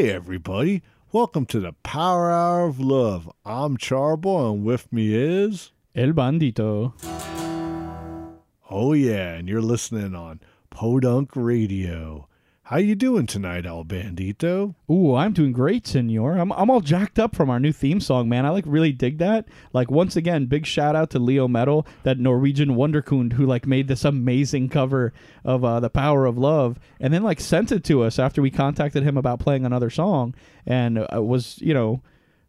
Hey everybody, welcome to the Power Hour of Love. I'm Charboil, and with me is El Bandito. Oh yeah, and you're listening on Podunk Radio. How you doing tonight, El Bandito? Ooh, I'm doing great, senor. I'm, I'm all jacked up from our new theme song, man. I like really dig that. Like once again, big shout out to Leo Metal, that Norwegian Wonderkund who like made this amazing cover of uh, The Power of Love and then like sent it to us after we contacted him about playing another song and uh, was, you know,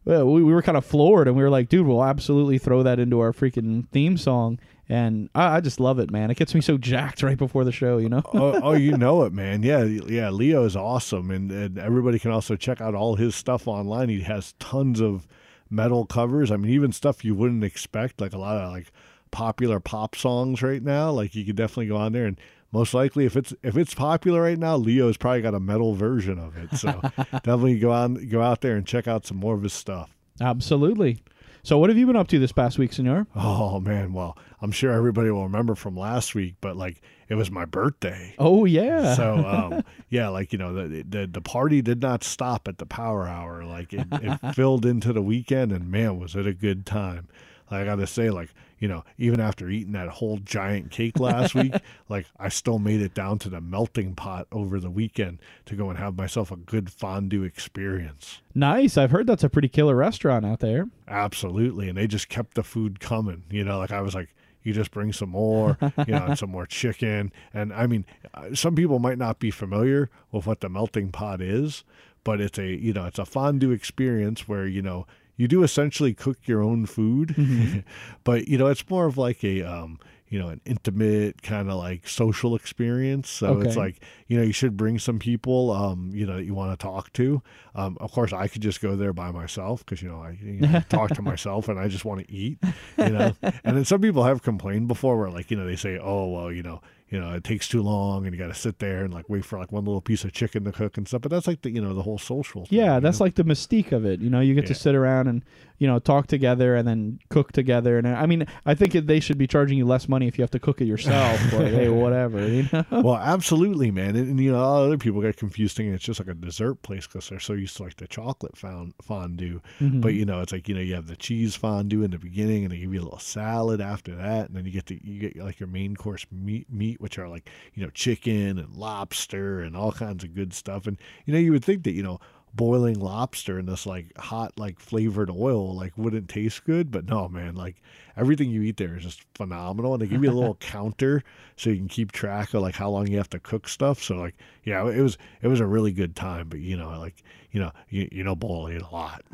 we, we were kind of floored and we were like, dude, we'll absolutely throw that into our freaking theme song. And I, I just love it, man. It gets me so jacked right before the show, you know? oh, oh, you know it, man. Yeah, yeah. Leo is awesome, and, and everybody can also check out all his stuff online. He has tons of metal covers. I mean, even stuff you wouldn't expect, like a lot of like popular pop songs right now. Like you could definitely go on there and most likely if it's if it's popular right now, Leo's probably got a metal version of it. So definitely go on go out there and check out some more of his stuff. Absolutely. So, what have you been up to this past week, senor? Oh man, well, I'm sure everybody will remember from last week, but like it was my birthday. Oh yeah. So um, yeah, like you know, the, the the party did not stop at the power hour. Like it, it filled into the weekend, and man, was it a good time. I got to say, like, you know, even after eating that whole giant cake last week, like, I still made it down to the melting pot over the weekend to go and have myself a good fondue experience. Nice. I've heard that's a pretty killer restaurant out there. Absolutely. And they just kept the food coming. You know, like, I was like, you just bring some more, you know, some more chicken. And I mean, uh, some people might not be familiar with what the melting pot is, but it's a, you know, it's a fondue experience where, you know, you do essentially cook your own food, mm-hmm. but you know it's more of like a um, you know an intimate kind of like social experience. So okay. it's like you know you should bring some people um, you know that you want to talk to. Um, of course, I could just go there by myself because you know I you know, talk to myself and I just want to eat. You know, and then some people have complained before where like you know they say oh well you know you know, it takes too long and you got to sit there and like wait for like one little piece of chicken to cook and stuff. But that's like the, you know, the whole social. Thing, yeah, that's know? like the mystique of it. You know, you get yeah. to sit around and, you know, talk together and then cook together. And I mean, I think they should be charging you less money if you have to cook it yourself. but hey, whatever. You know? Well, absolutely, man. And, and, you know, other people get confused thinking it's just like a dessert place because they're so used to like the chocolate fondue. Mm-hmm. But you know, it's like you know, you have the cheese fondue in the beginning, and they give you a little salad after that, and then you get the you get like your main course meat, meat which are like you know, chicken and lobster and all kinds of good stuff. And, you know, you would think that, you know, boiling lobster in this like hot, like flavored oil, like wouldn't taste good. But no, man, like everything you eat there is just phenomenal. And they give you a little counter so you can keep track of like how long you have to cook stuff. So like, yeah, it was, it was a really good time. But, you know, like, you know, you, you know, bowl ate a lot.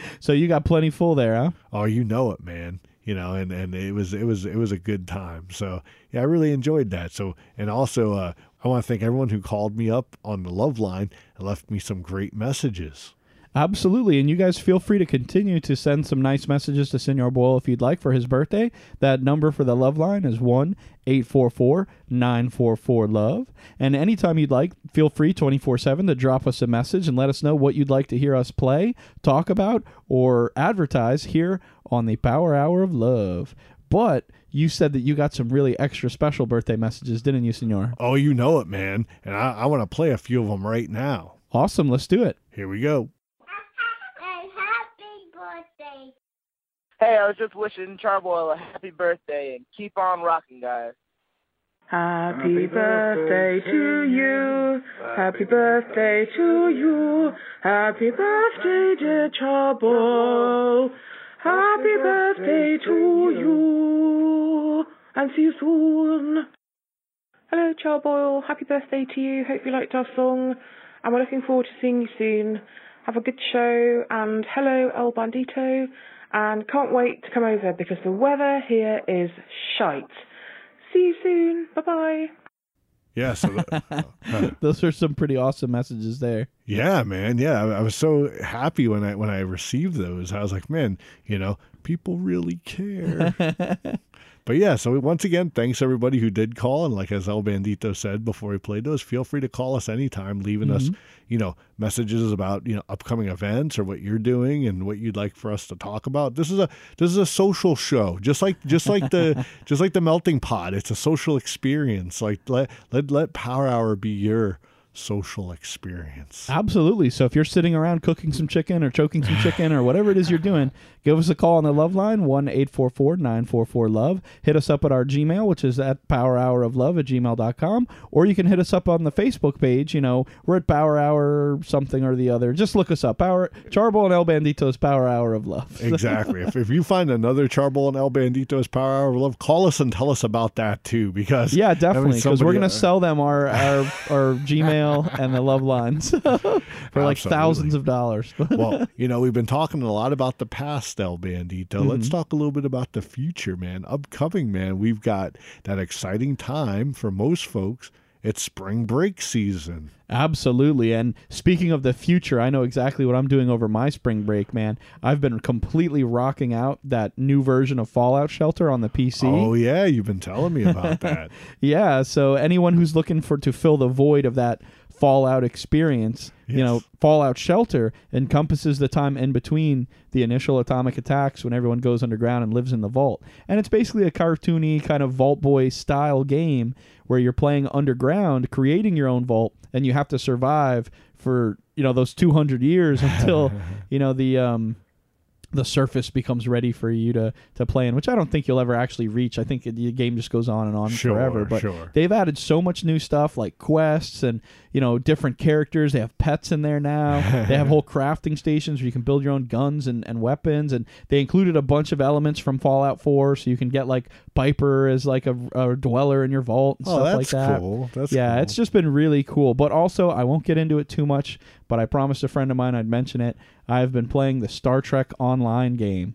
so you got plenty full there, huh? Oh, you know it, man you know, and, and it was it was it was a good time. So yeah, I really enjoyed that. So and also uh, I want to thank everyone who called me up on the love line and left me some great messages. Absolutely. And you guys feel free to continue to send some nice messages to Senor Boyle if you'd like for his birthday. That number for the love line is 1 844 944 Love. And anytime you'd like, feel free 24 7 to drop us a message and let us know what you'd like to hear us play, talk about, or advertise here on the Power Hour of Love. But you said that you got some really extra special birthday messages, didn't you, Senor? Oh, you know it, man. And I, I want to play a few of them right now. Awesome. Let's do it. Here we go. Hey, happy birthday. Hey, I was just wishing Charboil a happy birthday and keep on rocking, guys. Happy birthday to you. Happy birthday to you. Happy birthday, dear Charboil. Happy birthday to you. And see you soon. Hello, Charboil. Happy birthday to you. Hope you liked our song. And we're looking forward to seeing you soon. Have a good show, and hello, El Bandito. And can't wait to come over because the weather here is shite. See you soon. Bye bye. Yeah, so the, uh, Those are some pretty awesome messages there. yeah, man, yeah, I, I was so happy when I when I received those. I was like, man, you know, people really care. But yeah, so once again, thanks everybody who did call. And like as El Bandito said before we played those, feel free to call us anytime, leaving us, mm-hmm. you know, messages about, you know, upcoming events or what you're doing and what you'd like for us to talk about. This is a this is a social show. Just like just like the just like the melting pot. It's a social experience. Like let let let Power Hour be your social experience. Absolutely. So if you're sitting around cooking some chicken or choking some chicken or whatever it is you're doing, give us a call on the love line, 1 844 944 love. Hit us up at our Gmail, which is at powerhouroflove at gmail.com. Or you can hit us up on the Facebook page. You know, we're at Power Hour something or the other. Just look us up. Power Charboil and El Bandito's Power Hour of Love. Exactly. if, if you find another Charboil and El Bandito's Power Hour of Love, call us and tell us about that too. Because Yeah, I mean, definitely. Because we're gonna uh, sell them our our, our Gmail and the love lines for like Absolutely. thousands of dollars. well, you know, we've been talking a lot about the past, El Bandito. Mm-hmm. Let's talk a little bit about the future, man. Upcoming, man. We've got that exciting time for most folks. It's spring break season. Absolutely. And speaking of the future, I know exactly what I'm doing over my spring break, man. I've been completely rocking out that new version of Fallout Shelter on the PC. Oh yeah, you've been telling me about that. Yeah, so anyone who's looking for to fill the void of that Fallout experience, you know, Fallout Shelter encompasses the time in between the initial atomic attacks when everyone goes underground and lives in the vault. And it's basically a cartoony kind of Vault Boy style game where you're playing underground, creating your own vault, and you have to survive for, you know, those 200 years until, you know, the um the surface becomes ready for you to to play in, which I don't think you'll ever actually reach. I think the game just goes on and on Sure, forever. But sure. they've added so much new stuff like quests and you know different characters. They have pets in there now. they have whole crafting stations where you can build your own guns and, and weapons. And they included a bunch of elements from Fallout 4, so you can get like Piper as like a, a dweller in your vault and Oh, stuff like that. cool. That's yeah, cool. it's just been really cool. But also, I won't get into it too much. But I promised a friend of mine I'd mention it. I've been playing the Star Trek Online game.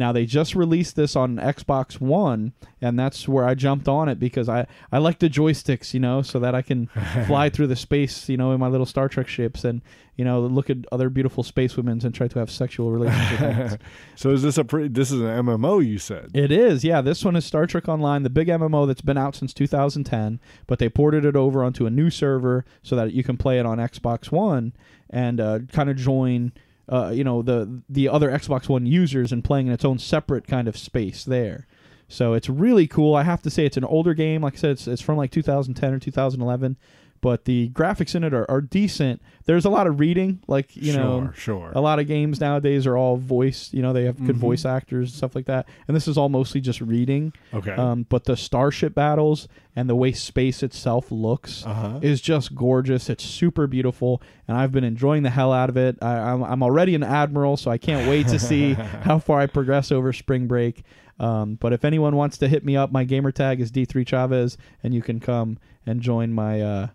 Now they just released this on Xbox One, and that's where I jumped on it because I, I like the joysticks, you know, so that I can fly through the space, you know, in my little Star Trek ships and you know look at other beautiful space women and try to have sexual relations with them. so is this a pretty? This is an MMO, you said. It is, yeah. This one is Star Trek Online, the big MMO that's been out since 2010, but they ported it over onto a new server so that you can play it on Xbox One and uh, kind of join, uh, you know, the the other Xbox One users and playing in its own separate kind of space there. So it's really cool. I have to say, it's an older game. Like I said, it's, it's from like 2010 or 2011, but the graphics in it are, are decent. There's a lot of reading, like you know, sure, sure. a lot of games nowadays are all voice. You know, they have good Mhm. voice actors and stuff like that. And this is all mostly just reading. Okay. Um, but the starship battles and the way space itself looks Uh-huh. is just gorgeous. It's super beautiful, and I've been enjoying the hell out of it. I, I'm, I'm already an admiral, so I can't wait to see how far I progress over spring break. Um, but if anyone wants to hit me up, my gamer tag is D3 Chavez, and you can come and join my uh,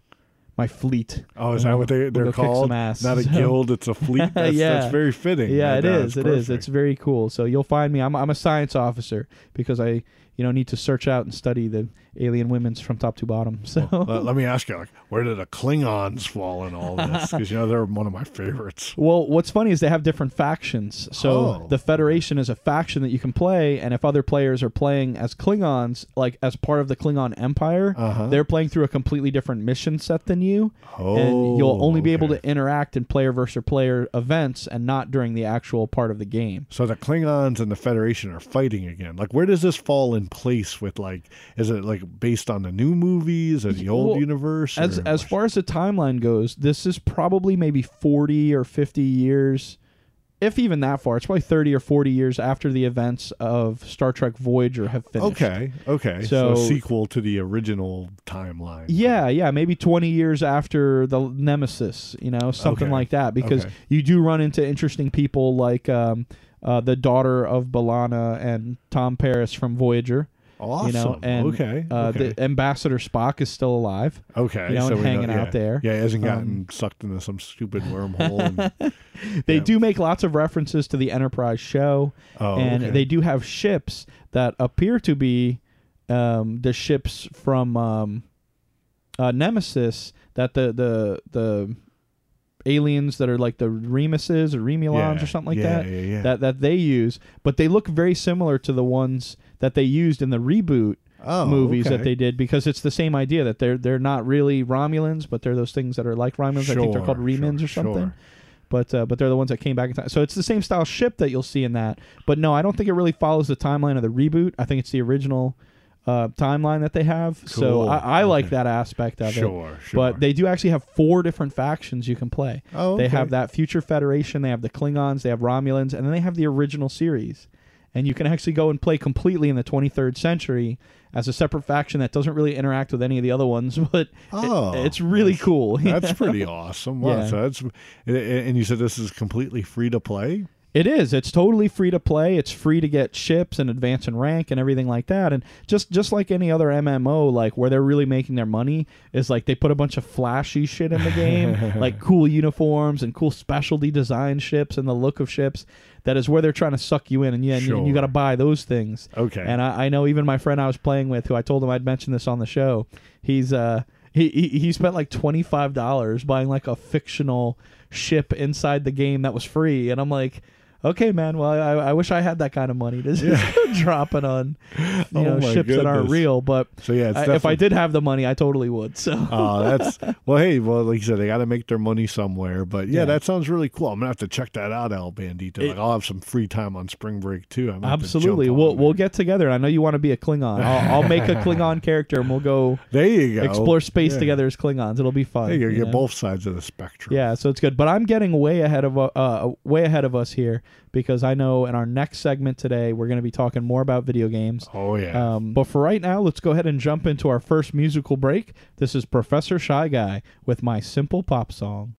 my fleet. Oh, is that what they, they're kick called? Not a So- guild, it's a fleet. That's, Yeah. that's very fitting. Yeah, it it's It is. It's very cool. So you'll find me. I'm I'm a science officer because I you know need to search out and study the alien women's from top to bottom. So Let, let me ask you, like, where did the Klingons fall in all this? Because you know they're one of my favorites. Well, what's funny is they have different factions. So Oh. the Federation is a faction that you can play, and if other players are playing as Klingons, like as part of the Klingon Empire, Uh-huh. they're playing through a completely different mission set than you, Oh, and you'll only be able to interact in player versus player events and not during the actual part of the game. So the Klingons and the Federation are fighting again. Like, where does this fall in place with like? Is it like based on the new movies or the old Well, universe? As as far as the timeline goes, this is probably maybe 40 or 50 years if even that far. It's probably 30 or 40 years after the events of Star Trek Voyager have finished. Okay, okay. So, So- a sequel to the original timeline. Yeah, yeah, maybe 20 years after the Nemesis, you know, something Okay, like that because okay. you do run into interesting people like um, uh, the daughter of B'Elanna and Tom Paris from Voyager. Awesome. You know, and okay. uh, okay. the Ambassador Spock is still alive. okay. you know, we hanging yeah. out there. Yeah, he hasn't gotten Um, sucked into some stupid wormhole. And, They Yeah. do make lots of references to the Enterprise show, oh, and okay. they do have ships that appear to be um, the ships from um, uh, Nemesis that the the the aliens that are like the Remuses or Remulans yeah, or something like yeah, that Yeah, that that they use, but they look very similar to the ones that they used in the reboot oh, movies okay. that they did because it's the same idea that they're they're not really Romulans, but they're those things that are like Romulans. I think they're called Sure, Remans sure, or something. sure. But uh, but they're the ones that came back in time. So it's the same style ship that you'll see in that. But no, I don't think it really follows the timeline of the reboot. I think it's the original uh, timeline that they have. So Cool. I, I like that aspect of it. Sure, sure. But they do actually have four different factions you can play. oh, They have that Future Federation, they have the Klingons, they have Romulans, and then they have the original series. And you can actually go and play completely in the 23rd century as a separate faction that doesn't really interact with any of the other ones, but it- Oh, it's really that's- cool. That's pretty awesome. Wow. Yeah. So that's and- and you said this is completely free to play. It is. It's totally free to play. It's free to get ships and advance in rank and everything like that. And just just like any other MMO, like where they're really making their money is like they put a bunch of flashy shit in the game, like cool uniforms and cool specialty design ships and the look of ships. That is where they're trying to suck you in, and you and you, Sure. got to buy those things. Okay. And I, I know even my friend I was playing with, who I told him I'd mention this on the show, he's uh he he, he spent like twenty five dollars buying like a fictional ship inside the game that was free, and I'm like. Okay, man. Well, I, I wish I had that kind of money to just drop it on, you Oh know, ships that aren't real. But so yeah, I, if I did have the money, I totally would. So Oh, that's well. Hey, well, like you said, they got to make their money somewhere. But yeah, Yeah. that sounds really cool. I'm gonna have to check that out, El Bandito. It- like, I'll have some free time on spring break too. I'm have to absolutely, we'll there. we'll get together. I know you want to be a Klingon. I'll, I'll make a Klingon character, and we'll go There you go. explore space Yeah. together as Klingons. It'll be fun. There you you Get know? both sides of the spectrum. Yeah, so it's good. But I'm getting way ahead of uh, uh way ahead of us here because I know in our next segment today we're going to be talking more about video games. Oh yeah. Um, but for right now, let's go ahead and jump into our first musical break. This is Professor Shy Guy with my simple pop song.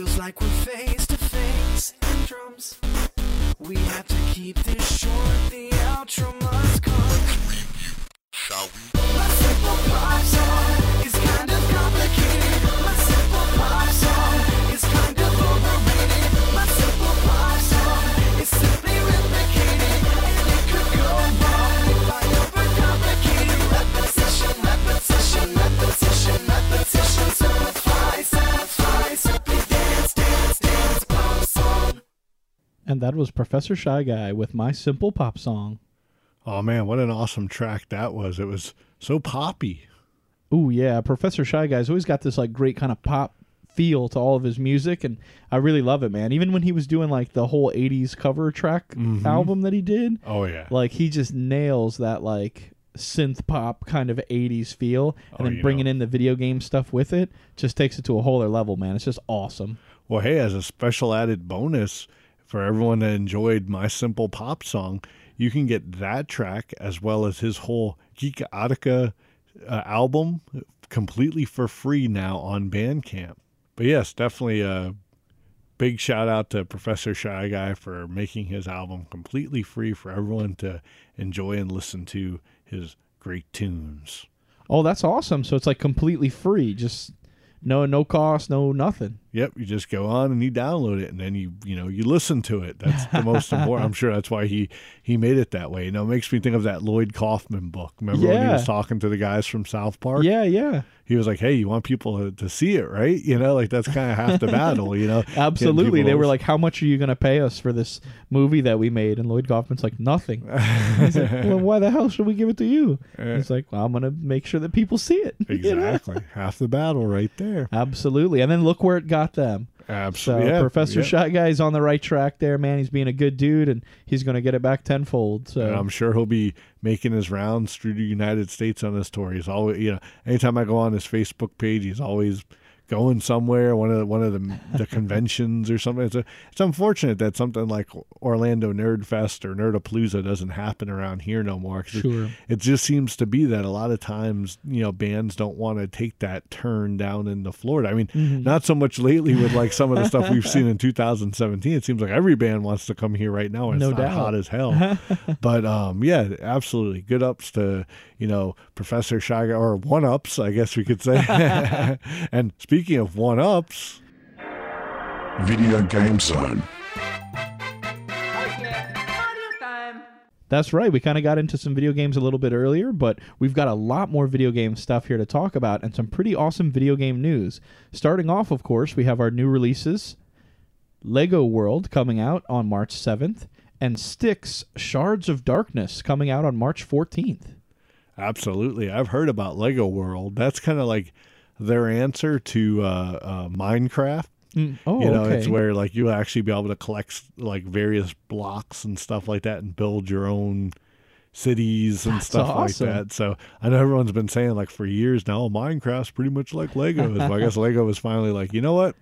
Feels like we're face to face and drums. We have to keep this short. The outro must come. Shall we? My simple song is kind of complicated. And that was Professor Shy Guy with My Simple Pop Song. Oh man, what an awesome track that was! It was so poppy. Ooh, yeah. Professor Shy Guy's always got this like great kind of pop feel to all of his music, and I really love it, man. Even when he was doing like the whole '80s cover track mm-hmm. album that he did, Oh yeah, like he just nails that like synth pop kind of 80s feel, and Oh, then bringing know. in the video game stuff with it just takes it to a whole other level, man. It's just awesome. Well, hey, as a special added bonus for everyone that enjoyed my simple pop song, you can get that track as well as his whole Geek Attica uh, album completely for free now on Bandcamp. But yes, definitely a big shout out to Professor Shy Guy for making his album completely free for everyone to enjoy and listen to his great tunes. Oh, that's awesome. So it's like completely free, just no no cost, no nothing. Yep, you just go on and you download it, and then you you know you listen to it. That's the most important. I'm sure that's why he he made it that way. You know, it makes me think of that Lloyd Kaufman book. Remember when he was talking to the guys from South Park? Yeah, yeah. he was like, "Hey, you want people to, to see it, right? You know, like that's kind of half the battle. You know, Absolutely. They to were like, How much are you gonna pay us for this movie that we made? And Lloyd Kaufman's like, Nothing. He's like, Well, why the hell should we give it to you? He's like, Well, I'm gonna make sure that people see it. You know? exactly half the battle right there. Absolutely. And then look where it got them. So Absolutely, yeah, Professor yeah. Shy Guy is on the right track there, man. He's being a good dude, and he's going to get it back tenfold. So And I'm sure he'll be making his rounds through the United States on this tour. He's always, you know, anytime I go on his Facebook page, he's always going somewhere, one of the, one of the the conventions or something. It's a, it's unfortunate that something like Orlando Nerd Fest or Nerdapalooza doesn't happen around here no more. 'cause it- Sure. it, just seems to be that a lot of times, you know, bands don't want to take that turn down into Florida. I mean, Mm-hmm. not so much lately with like some of the stuff we've seen in 2017. It seems like every band wants to come here right now. And No it's not doubt. hot as hell. but um, yeah, absolutely. Good ups to you know Professor Shy Guy or one ups, I guess we could say. and speaking of one ups, Video Game Zone. That's right. We kind of got into some video games a little bit earlier, but we've got a lot more video game stuff here to talk about and some pretty awesome video game news. Starting off, of course, we have our new releases Lego World coming out on March 7th, and Styx Shards of Darkness coming out on March 14th. absolutely, I've heard about Lego World. That's kind of like their answer to uh, uh, Minecraft. Mm, Oh, you know, okay. it's where like you'll actually be able to collect like various blocks and stuff like that and build your own cities and That's stuff awesome. like that. So I know everyone's been saying like for years now, "Oh, Minecraft's pretty much like Legos. well, I guess Lego was finally like, you know what?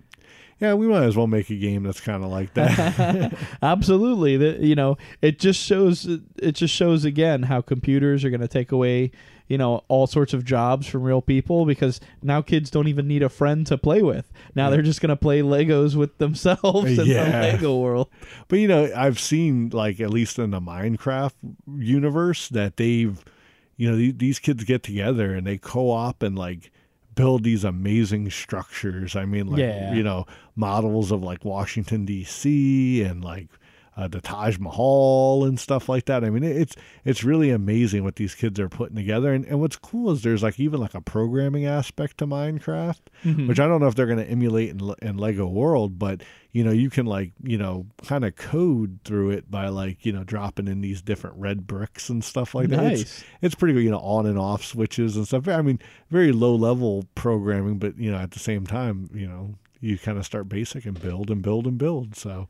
Yeah, we might as well make a game that's kind of like that. Absolutely. That you know, it just shows it just shows again how computers are going to take away, you know, all sorts of jobs from real people because now kids don't even need a friend to play with. Now they're just going to play Legos with themselves in Yeah. the Lego world. But you know, I've seen like at least in the Minecraft universe that they've, you know, these, these kids get together and they co-op and like build these amazing structures. I mean, like Yeah. you know, models of like Washington D.C. and like uh, the Taj Mahal and stuff like that. I mean, it's it's really amazing what these kids are putting together. And, and what's cool is there's like even like a programming aspect to Minecraft, which I don't know if they're going to emulate in, in Lego World, but you know, you can like you know kind of code through it by like you know dropping in these different red bricks and stuff like that. It's, Nice. it's pretty good, you know, on and off switches and stuff. I mean, very low level programming, but you know, at the same time, you know, you kind of start basic and build and build and build. So,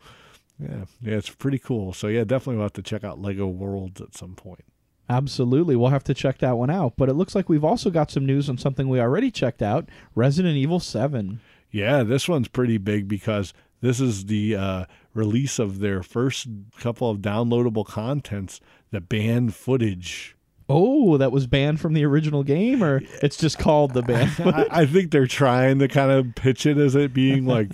yeah, yeah, it's pretty cool. So, yeah, definitely we'll have to check out Lego Worlds at some point. Absolutely. We'll have to check that one out. But it looks like we've also got some news on something we already checked out Resident Evil 7. Yeah, this one's pretty big because this is the uh, release of their first couple of downloadable contents, the banned footage Oh, that was banned from the original game, or it's just called the ban. I, I think they're trying to kind of pitch it as it being like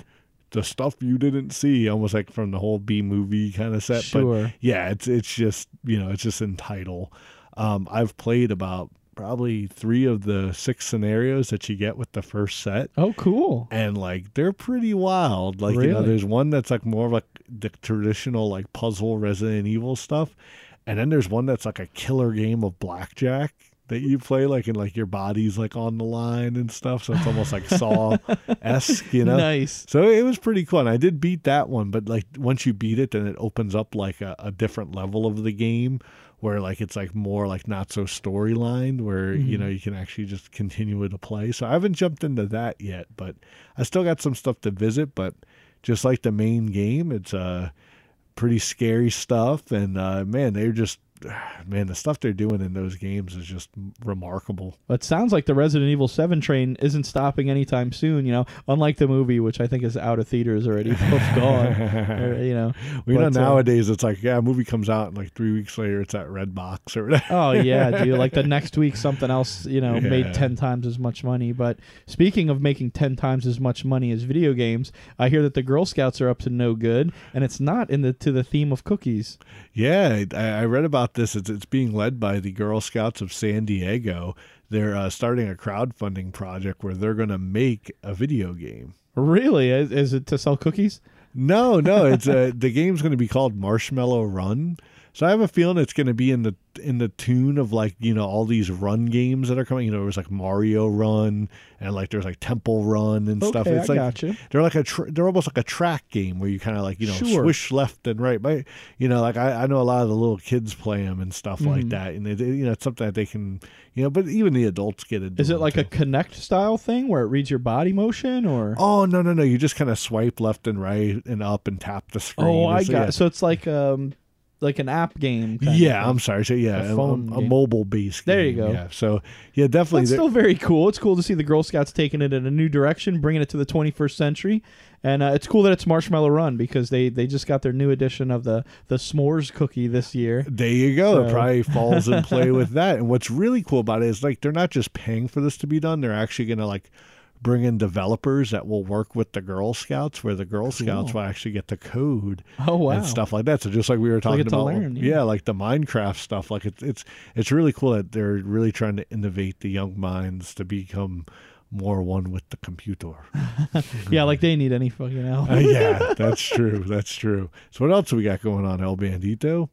the stuff you didn't see, almost like from the whole B movie kind of set. Sure. But yeah, it's it's just you know it's just in title. Um, I've played about probably three of the six scenarios that you get with the first set. oh, cool. and like they're pretty wild. Like you know, there's one that's like more of like the traditional like puzzle Resident Evil stuff, and then there's one that's like a killer game of blackjack that you play like and like your body's like on the line and stuff. So it's almost like Saw esque, you know. Nice. So it was pretty cool. And I did beat that one, but like once you beat it, then it opens up like a, a different level of the game where like it's like more like not so storyline where you know you can actually just continue to play. So I haven't jumped into that yet, but I still got some stuff to visit. But just like the main game, it's uh pretty scary stuff, and uh, man, they're just man the stuff they're doing in those games is just remarkable. It sounds like the Resident Evil 7 train isn't stopping anytime soon, you know, unlike the movie, which I think is out of theaters already, both gone. or, you know. We know But, uh, nowadays it's like yeah, a movie comes out and like three weeks later it's at Redbox or whatever. Oh yeah, dude. Like the next week, something else, you know, Yeah. made ten times as much money. But speaking of making ten times as much money as video games, I hear that the Girl Scouts are up to no good, and it's not in the to the theme of cookies. Yeah, I, I read about this. It's, it's being led by the Girl Scouts of San Diego. They're uh, starting a crowdfunding project where they're going to make a video game. Really? Is, is it to sell cookies? No, no, it's uh, the game's going to be called Marshmallow Run. So I have a feeling it's going to be in the in the tune of like you know all these run games that are coming. You know, there's like Mario Run and like there's like Temple Run and stuff. Okay, It's I like gotcha. they're like a tr- they're almost like a track game where you kind of like you know Sure. swish left and right. But you know, like I, I know a lot of the little kids play them and stuff Mm-hmm. like that, and they, they- you know it's something that they can you know. But even the adults get it. Is it like a Kinect style thing where it reads your body motion, or? Oh no no no! You just kind of swipe left and right and up and tap the screen. Oh, I got. yeah. So it's like um, like an app game. kind Yeah. I'm sorry. So yeah, A a, phone a, game. mobile based. There you go. Yeah. So yeah, definitely. It's still very cool. It's cool to see the Girl Scouts taking it in a new direction, bringing it to the 21st century, and uh, it's cool that it's Marshmallow Run because they they just got their new edition of the the s'mores cookie this year. there you go. It probably falls in play with that. And what's really cool about it is like they're not just paying for this to be done. They're actually going to like bring in developers that will work with the Girl Scouts, where the Girl Scouts will actually get the code Oh wow! and stuff like that. So just like we were talking to about, learn, yeah. yeah. like the Minecraft stuff. Like it's it's it's really cool that they're really trying to innovate the young minds to become more one with the computer. Yeah, like they need any fucking help. Uh, yeah, that's true. That's true. So what else we got going on, El Bandito?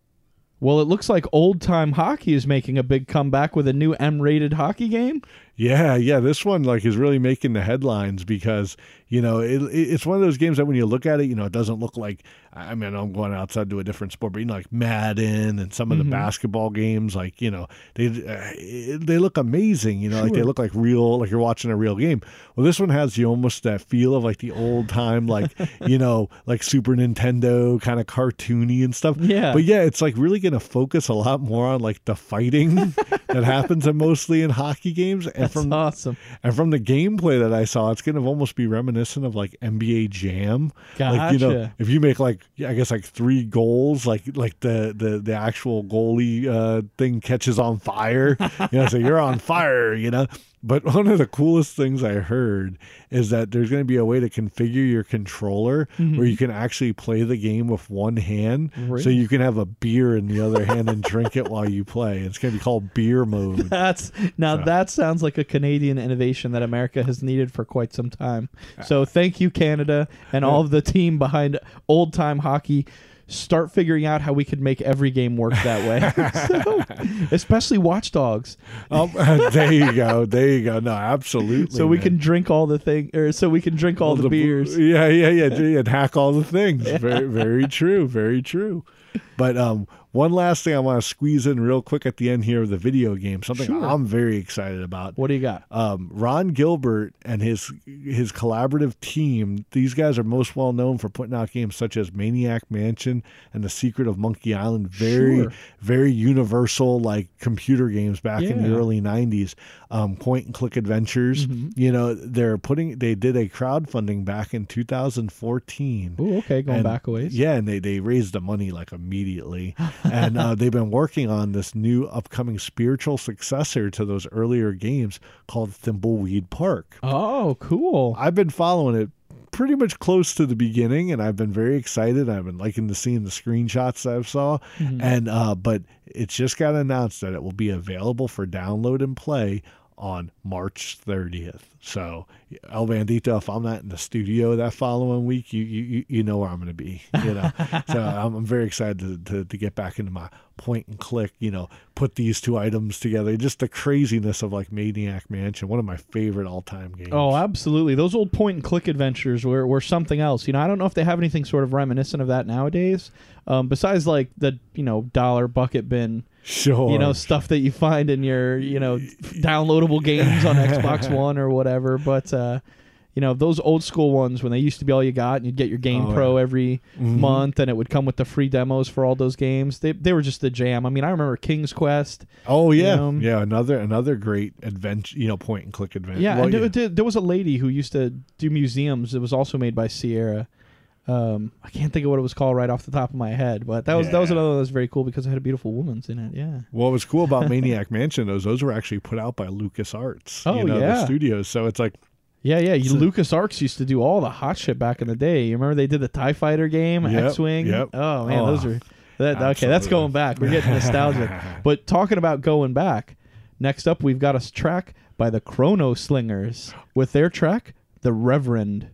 Well, it looks like old time hockey is making a big comeback with a new M-rated hockey game. Yeah, yeah. This one like is really making the headlines because you know it, it- it's one of those games that when you look at it, you know, it doesn't look like. I mean, I'm going outside to a different sport, but you know, like Madden and some of Mm-hmm. the basketball games, like you know, they uh, they look amazing. You know, like they look like real, like you're watching a real game. Well, this one has the almost that feel of like the old time, like you know, like Super Nintendo kind of cartoony and stuff. Yeah. But yeah, it's like really going to focus a lot more on like the fighting that happens in mostly in hockey games, and That's from awesome. and from the gameplay that I saw, it's going to almost be reminiscent of like NBA Jam. Like you know, Gotcha. if you make like I guess like three goals, like like the the the actual goalie uh, thing catches on fire. you know, so you're on fire. You know. But one of the coolest things I heard is that there's going to be a way to configure your controller mm-hmm. where you can actually play the game with one hand, so you can have a beer in the other hand and drink it while you play. It's going to be called beer mode. That's now that sounds like a Canadian innovation that America has needed for quite some time. So thank you, Canada, and all of the team behind old time hockey. Start figuring out how we could make every game work that way, So, especially Watch Dogs, Um, there you go. There you go. No, absolutely. so we man. can drink all the thing, or so we can drink all, the, bu- beers. Yeah, yeah, yeah. And hack all the things. Very, very true. Very true. But um, one last thing I want to squeeze in real quick at the end here of the video game. Something Sure. I'm very excited about. What do you got? Um, Ron Gilbert and his his collaborative team. These guys are most well known for putting out games such as Maniac Mansion and The Secret of Monkey Island. Very, Sure. very universal like computer games back in the early '90s. Um, point and click adventures. Mm-hmm. You know, they're putting. They did a crowdfunding back in 2014. Oh, okay, going And- back a ways. Yeah, and they, they raised the money like immediately. and uh, they've been working on this new upcoming spiritual successor to those earlier games called Thimbleweed Park. Oh, cool. I've been following it pretty much close to the beginning, and I've been very excited. I've been liking to seeing the screenshots that I saw, and uh, but it's just got announced that it will be available for download and play on March 30th. So, El Bandito, if I'm not in the studio that following week, you you, you- know where I'm going to be. You know, so I'm, I'm very excited to, to to get back into my point and click. You know, put these two items together. Just the craziness of like Maniac Mansion, one of my favorite all time games. Oh, absolutely. Those old point and click adventures were, were something else. You know, I don't know if they have anything sort of reminiscent of that nowadays. Um, besides like the, you know, dollar bucket bin, sure. you know, stuff that you find in your, you know, downloadable games on Xbox One or whatever. But uh, you know, those old school ones when they used to be all you got and you'd get your Game Oh, Pro yeah. every month and it would come with the free demos for all those games. They they were just the jam. I mean, I remember King's Quest. Oh yeah, know? yeah. Another another great adventure. You know, point and click adventure. Yeah, Well, and there, there- there was a lady who used to do museums. It was also made by Sierra. Um, I can't think of what it was called right off the top of my head, but that was that was another one that was very cool because it had a beautiful woman's in it. Yeah. What was cool about Maniac Mansion those those were actually put out by Lucas Arts. Oh, you know, yeah. the studios. So it's like Yeah, yeah. You, Lucas Arts used to do all the hot shit back in the day. You remember they did the Tie Fighter game, Yep, X Wing. yep. Oh man, Oh, those are that, okay. That's going back. We're getting nostalgic. but talking about going back, next up we've got a track by the Chrono Slingers with their track, "The Reverend."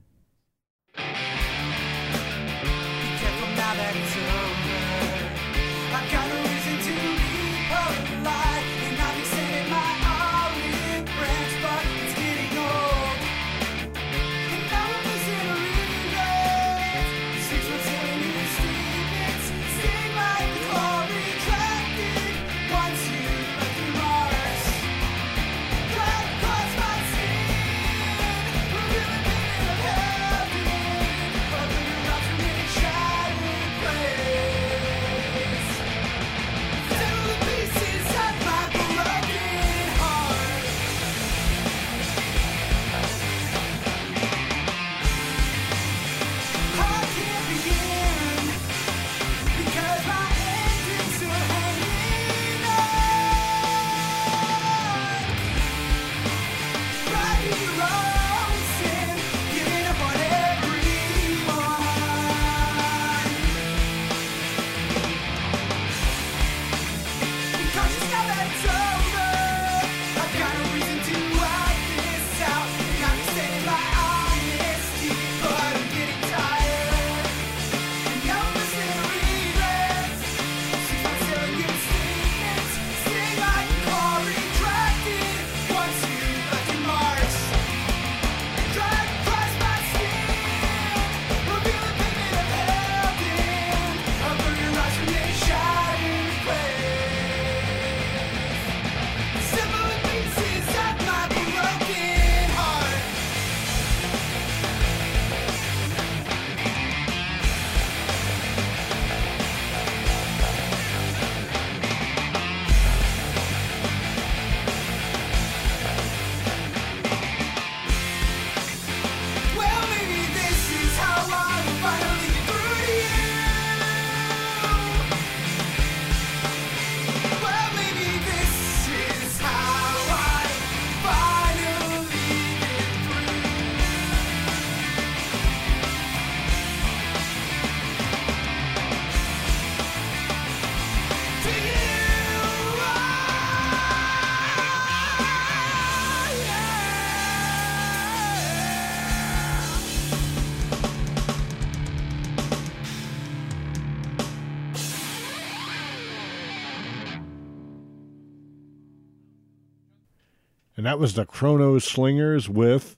That was the Chrono Slingers with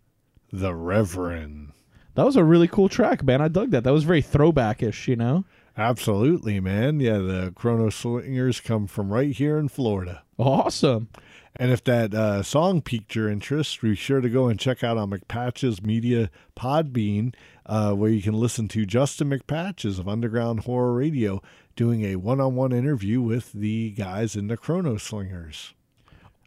the Reverend. That was a really cool track, man. I dug that. That was very throwbackish, you know. Absolutely, man. Yeah, the Chrono Slingers come from right here in Florida. Awesome. And if that uh, song piqued your interest, be sure to go and check out on McPatch's Media Podbean, uh, where you can listen to Justin McPatches of Underground Horror Radio doing a one on one interview with the guys in the Chrono Slingers.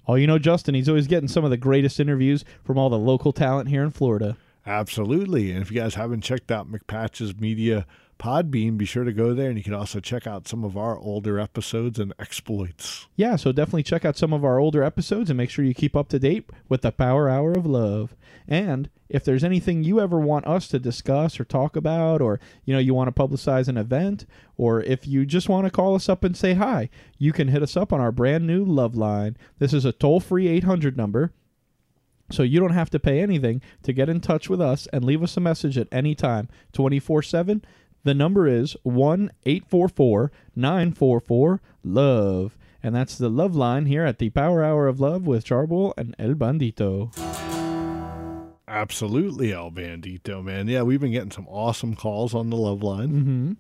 Oh, you know, Justin, he's always getting some of the greatest interviews from all the local talent here in Florida. Absolutely. And if you guys haven't checked out McPatch's Media Podbean. Be sure to go there, and you can also check out some of our older episodes and exploits. Yeah, so definitely check out some of our older episodes and make sure you keep up to date with the Power Hour of Love. And if there's anything you ever want us to discuss or talk about, or you know you want to publicize an event, or if you just want to call us up and say hi, you can hit us up on our brand new Love Line. This is a toll-free 800 number. So you don't have to pay anything to get in touch with us and leave us a message at any time, 24/7. The number is 1-844-944-LOVE. And that's the love line here at the Power Hour of Love with Charboil and El Bandito. Absolutely, El Bandito, man. Yeah, we've been getting some awesome calls on the Love Line, Mm-hmm.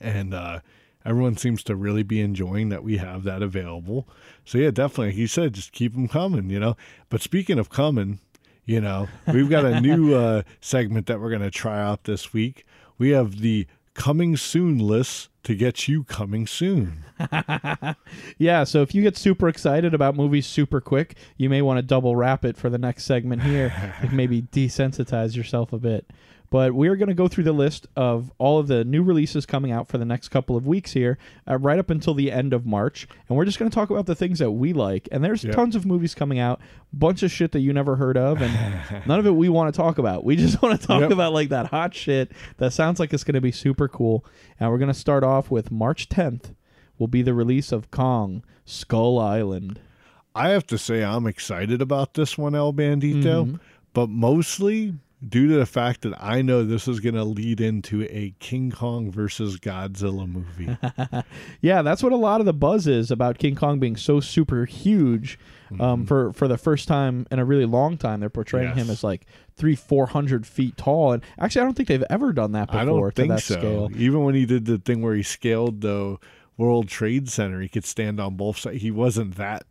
and uh, everyone seems to really be enjoying that we have that available. So yeah, definitely, like you said, just keep them coming, you know. But speaking of coming, you know, we've got a new uh, segment that we're going to try out this week. We have the coming soon list to get you coming soon. Yeah, so if you get super excited about movies super quick, you may want to double wrap it for the next segment here. maybe desensitize yourself a bit. But we are going to go through the list of all of the new releases coming out for the next couple of weeks here, uh, right up until the end of March. And we're just going to talk about the things that we like. And there's Yep. tons of movies coming out, bunch of shit that you never heard of, and none of it we want to talk about. We just want to talk Yep. about like that hot shit that sounds like it's going to be super cool. And we're going to start off with March 10th will be the release of Kong Skull Island. I have to say I'm excited about this one, El Bandito, Mm-hmm. but mostly due to the fact that I know this is going to lead into a King Kong versus Godzilla movie. Yeah, that's what a lot of the buzz is about King Kong being so super huge. Um, for for the first time in a really long time, they're portraying him as like three, four hundred feet tall, and actually, I don't think they've ever done that before I don't think so. scale. Even when he did the thing where he scaled the World Trade Center, he could stand on both sides. He wasn't that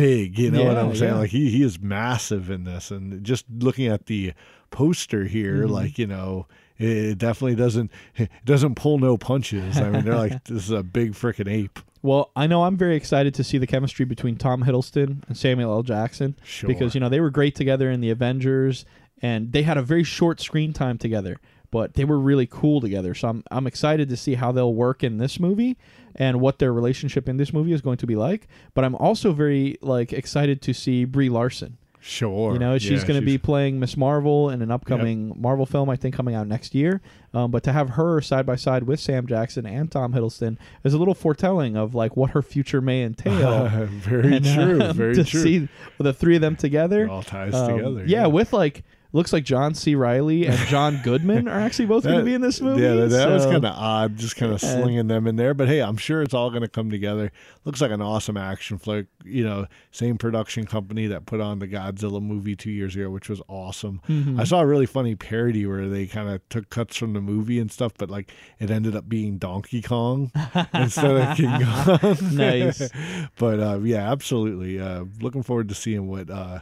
big, you know what I'm saying? yeah. Like he he is massive in this, and just looking at the poster here, Mm-hmm. like you know. It definitely doesn't it doesn't pull no punches. I mean, they're like this is a big freaking ape. Well, I know I'm very excited to see the chemistry between Tom Hiddleston and Samuel L. Jackson Sure. because you know they were great together in the Avengers, and they had a very short screen time together, but they were really cool together. So I'm I'm excited to see how they'll work in this movie and what their relationship in this movie is going to be like. But I'm also very like excited to see Brie Larson. Sure. You know, she's Yeah, going to be playing Miss Marvel in an upcoming Marvel film, I think, coming out next year. Um, but to have her side by side with Sam Jackson and Tom Hiddleston is a little foretelling of like what her future may entail. very And, true. um, very to true. see the three of them together, it all ties um, together. Yeah, with like looks like John C. Reilly and John Goodman are actually both going to be in this movie. Yeah, that, that was kind of odd, just kind of Yeah. slinging them in there. But hey, I'm sure it's all going to come together. Looks like an awesome action flick. You know, same production company that put on the Godzilla movie two years ago, which was awesome. Mm-hmm. I saw a really funny parody where they kind of took cuts from the movie and stuff, but like it ended up being Donkey Kong instead of King Kong. Nice. but uh, yeah, absolutely. Uh, looking forward to seeing what. Uh,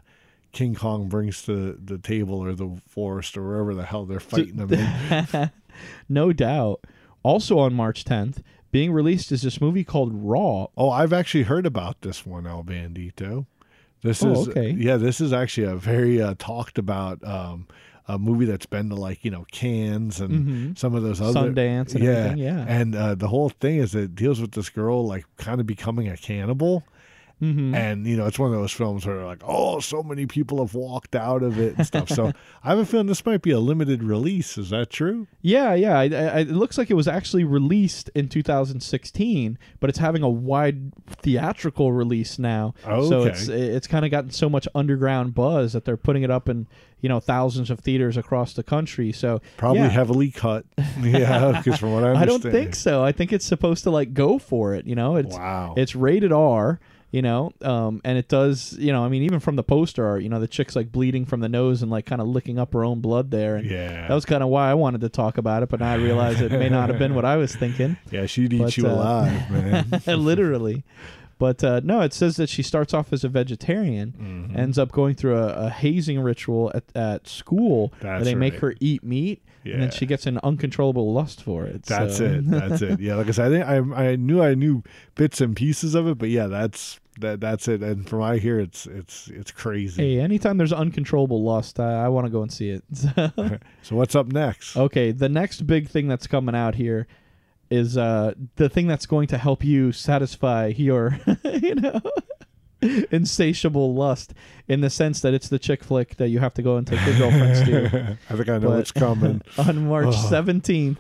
King Kong brings to the table or the forest or wherever the hell they're fighting them in. no doubt. Also on March 10th, being released is this movie called Raw. Oh, I've actually heard about this one, El Bandito. This Oh, is okay. yeah, this is actually a very uh, talked about um, a movie that's been to like you know Cannes and some of those other Mm-hmm. Sundance and yeah, everything, yeah. And uh, the whole thing is it deals with this girl like kind of becoming a cannibal. Mm-hmm. And you know, it's one of those films where like, oh, so many people have walked out of it and stuff. so I have a feeling this might be a limited release. Is that true? Yeah, yeah. I, I, it looks like it was actually released in 2016, but it's having a wide theatrical release now. Oh, So it's it's kind of gotten so much underground buzz that they're putting it up in you know thousands of theaters across the country. So Probably yeah. heavily cut. yeah, because from what I understand, I don't think so. I think it's supposed to like go for it. You know, it's Wow. it's rated R. You know, um, and it does. You know, I mean, even from the poster art, you know, the chick's like bleeding from the nose and like kind of licking up her own blood there. And Yeah. that was kind of why I wanted to talk about it, but now I realize it may not have been what I was thinking. Yeah, she'd eat But, you uh, alive, man. literally. But uh, no, it says that she starts off as a vegetarian, Mm-hmm. ends up going through a, a hazing ritual at, at school where That's they make her eat meat, and Yeah. then she gets an uncontrollable lust for it. That's so- it. That's it. Yeah, like I said, I, think I I knew I knew bits and pieces of it, but yeah, that's That that's it. And from what I hear, it's it's it's crazy. Hey, anytime there's uncontrollable lust, I, I want to go and see it. So what's up next? okay, the next big thing that's coming out here is uh, the thing that's going to help you satisfy your, you know, insatiable lust in the sense that it's the chick flick that you have to go and take your girlfriends to. I think I know But- what's coming. On March. 17th,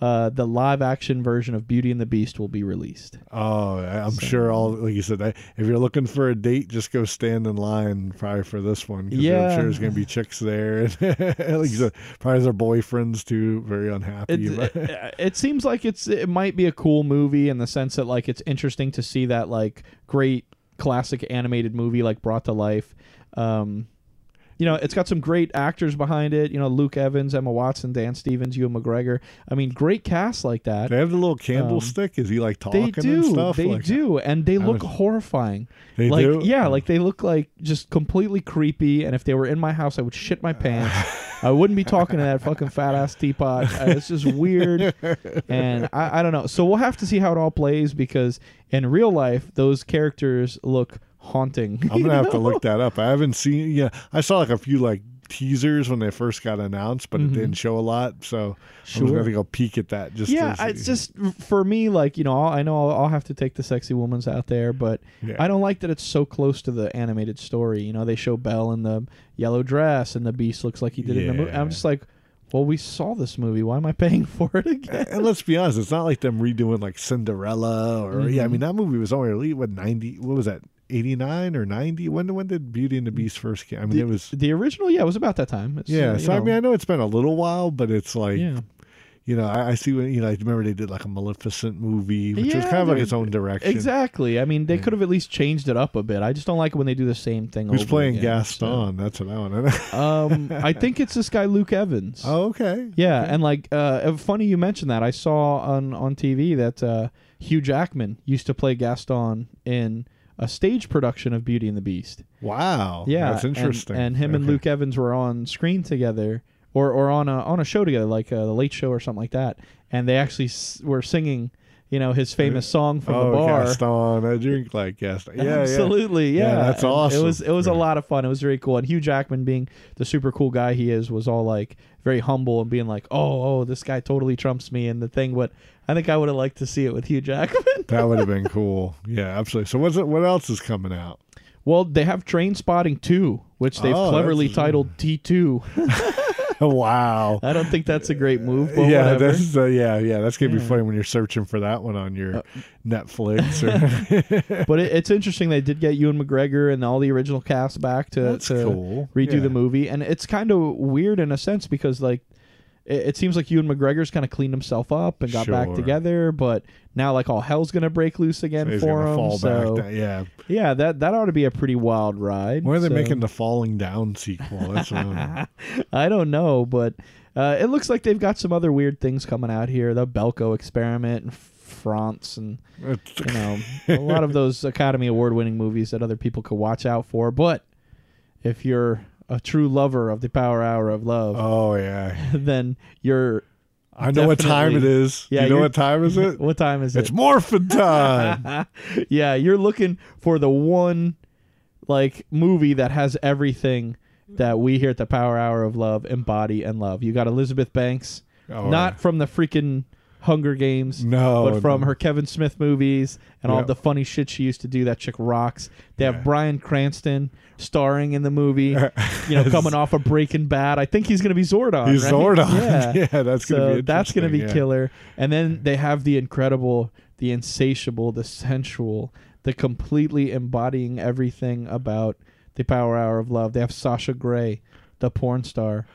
uh, the live action version of Beauty and the Beast will be released. Oh, I'm sure all like you said. I- If you're looking for a date, just go stand in line probably for this one. Yeah. I'm sure there's gonna be chicks there. like you said, probably their boyfriends too. Very unhappy. It, it, it seems like it's it might be a cool movie in the sense that like it's interesting to see that like great classic animated movie like brought to life. Um, you know, it's got some great actors behind it. You know, Luke Evans, Emma Watson, Dan Stevens, Ewan McGregor. I mean, great cast like that. they have the little candlestick. Is he like talking They do, and stuff? they Like, do, and they look was- horrifying. They like, do? yeah, like they look like just completely creepy. And if they were in my house, I would shit my pants. I wouldn't be talking to that fucking fat ass teapot. Uh, It's just weird, and I, I don't know. So we'll have to see how it all plays because in real life, those characters look haunting. I'm gonna have to look that up. I haven't seen. Yeah, I saw like a few like teasers when they first got announced, but it didn't show a lot. So I'm just Mm-hmm. Sure. gonna go peek at that. Just Yeah, to it's just for me. Like you know, I'll, I know I'll, I'll have to take the sexy woman's out there, but Yeah. I don't like that it's so close to the animated story. You know, they show Belle in the yellow dress, and the Beast looks like he did in the movie. I'm just like, well, we saw this movie. Why am I paying for it again? and let's be honest, it's not like them redoing like Cinderella or yeah. I Mm-hmm. mean, that movie was only what ninety. What was that? Eighty nine or ninety? When when did Beauty and the Beast first came? I mean, the, it was the original. Yeah, it was about that time. It's, yeah. uh, so I mean, I know it's been a little while, but it's like yeah. you know, I, I see when you know. I remember they did like a Maleficent movie, which was kind of like its own direction. Exactly. I mean, they could have at least changed it up a bit. I just don't like it when they do the same thing. Who's over playing again, Gaston? That's what I want. so. Um, I think it's this guy Luke Evans. oh, okay. Yeah, and like, uh, funny you mentioned that. I saw on on TV that uh, Hugh Jackman used to play Gaston in a stage production of Beauty and the Beast. Wow. Yeah, that's interesting. And, him and Luke Evans were on screen together, or or on a on a show together, like uh, the Late Show or something like that. And they actually s- were singing, you know, his famous song from oh, the bar. Gaston, I drink like Gaston. Yeah, yeah. Absolutely, yeah. Yeah, that's And awesome. It was it was a lot of fun. It was very cool. And Hugh Jackman, being the super cool guy he is, was all like very humble and being like, "Oh, oh, this guy totally trumps me." And the thing, what I think I would have liked to see it with Hugh Jackman. That would have been cool. Yeah, absolutely. So what's it? What else is coming out? well, they have Trainspotting two, which they've Oh, cleverly titled T two. wow. I don't think that's a great move, but yeah, whatever. that's uh, yeah, yeah. That's gonna be Yeah. Uh, funny when you're searching for that one on your Netflix. Or, but it, it's interesting they did get Ewan McGregor and all the original cast back to, to cool. redo Yeah. the movie, and it's kind of weird in a sense because like it, it seems like Ewan McGregor's kind of cleaned himself up and got back together, but now like all hell's gonna break loose again He's for him. fall so down. Yeah. yeah, that that ought to be a pretty wild ride. Why are they So, making the Falling Down sequel? That's what I don't know, but uh, it looks like they've got some other weird things coming out here. The Belko experiment and France and you know a lot of those Academy Award winning movies that other people could watch out for. But if you're a true lover of the Power Hour of Love, oh yeah. then you're. I know what time it is. Yeah, you know what time is it? What time is it? It's it? morphin time. yeah, you're looking for the one like movie that has everything that we here at the Power Hour of Love embody and love. You got Elizabeth Banks, Oh, not from the freaking Hunger Games, No, but from her Kevin Smith movies and all Yep. the funny shit she used to do. That chick rocks. They have Bryan Cranston starring in the movie. you know, coming off of Breaking Bad. I think he's going to be Zordon. He's right? Zordon. Yeah, Yeah, that's gonna so be that's going to be interesting, yeah. killer. And then they have the incredible, the insatiable, the sensual, the completely embodying everything about the Power Hour of Love. They have Sasha Grey, the porn star.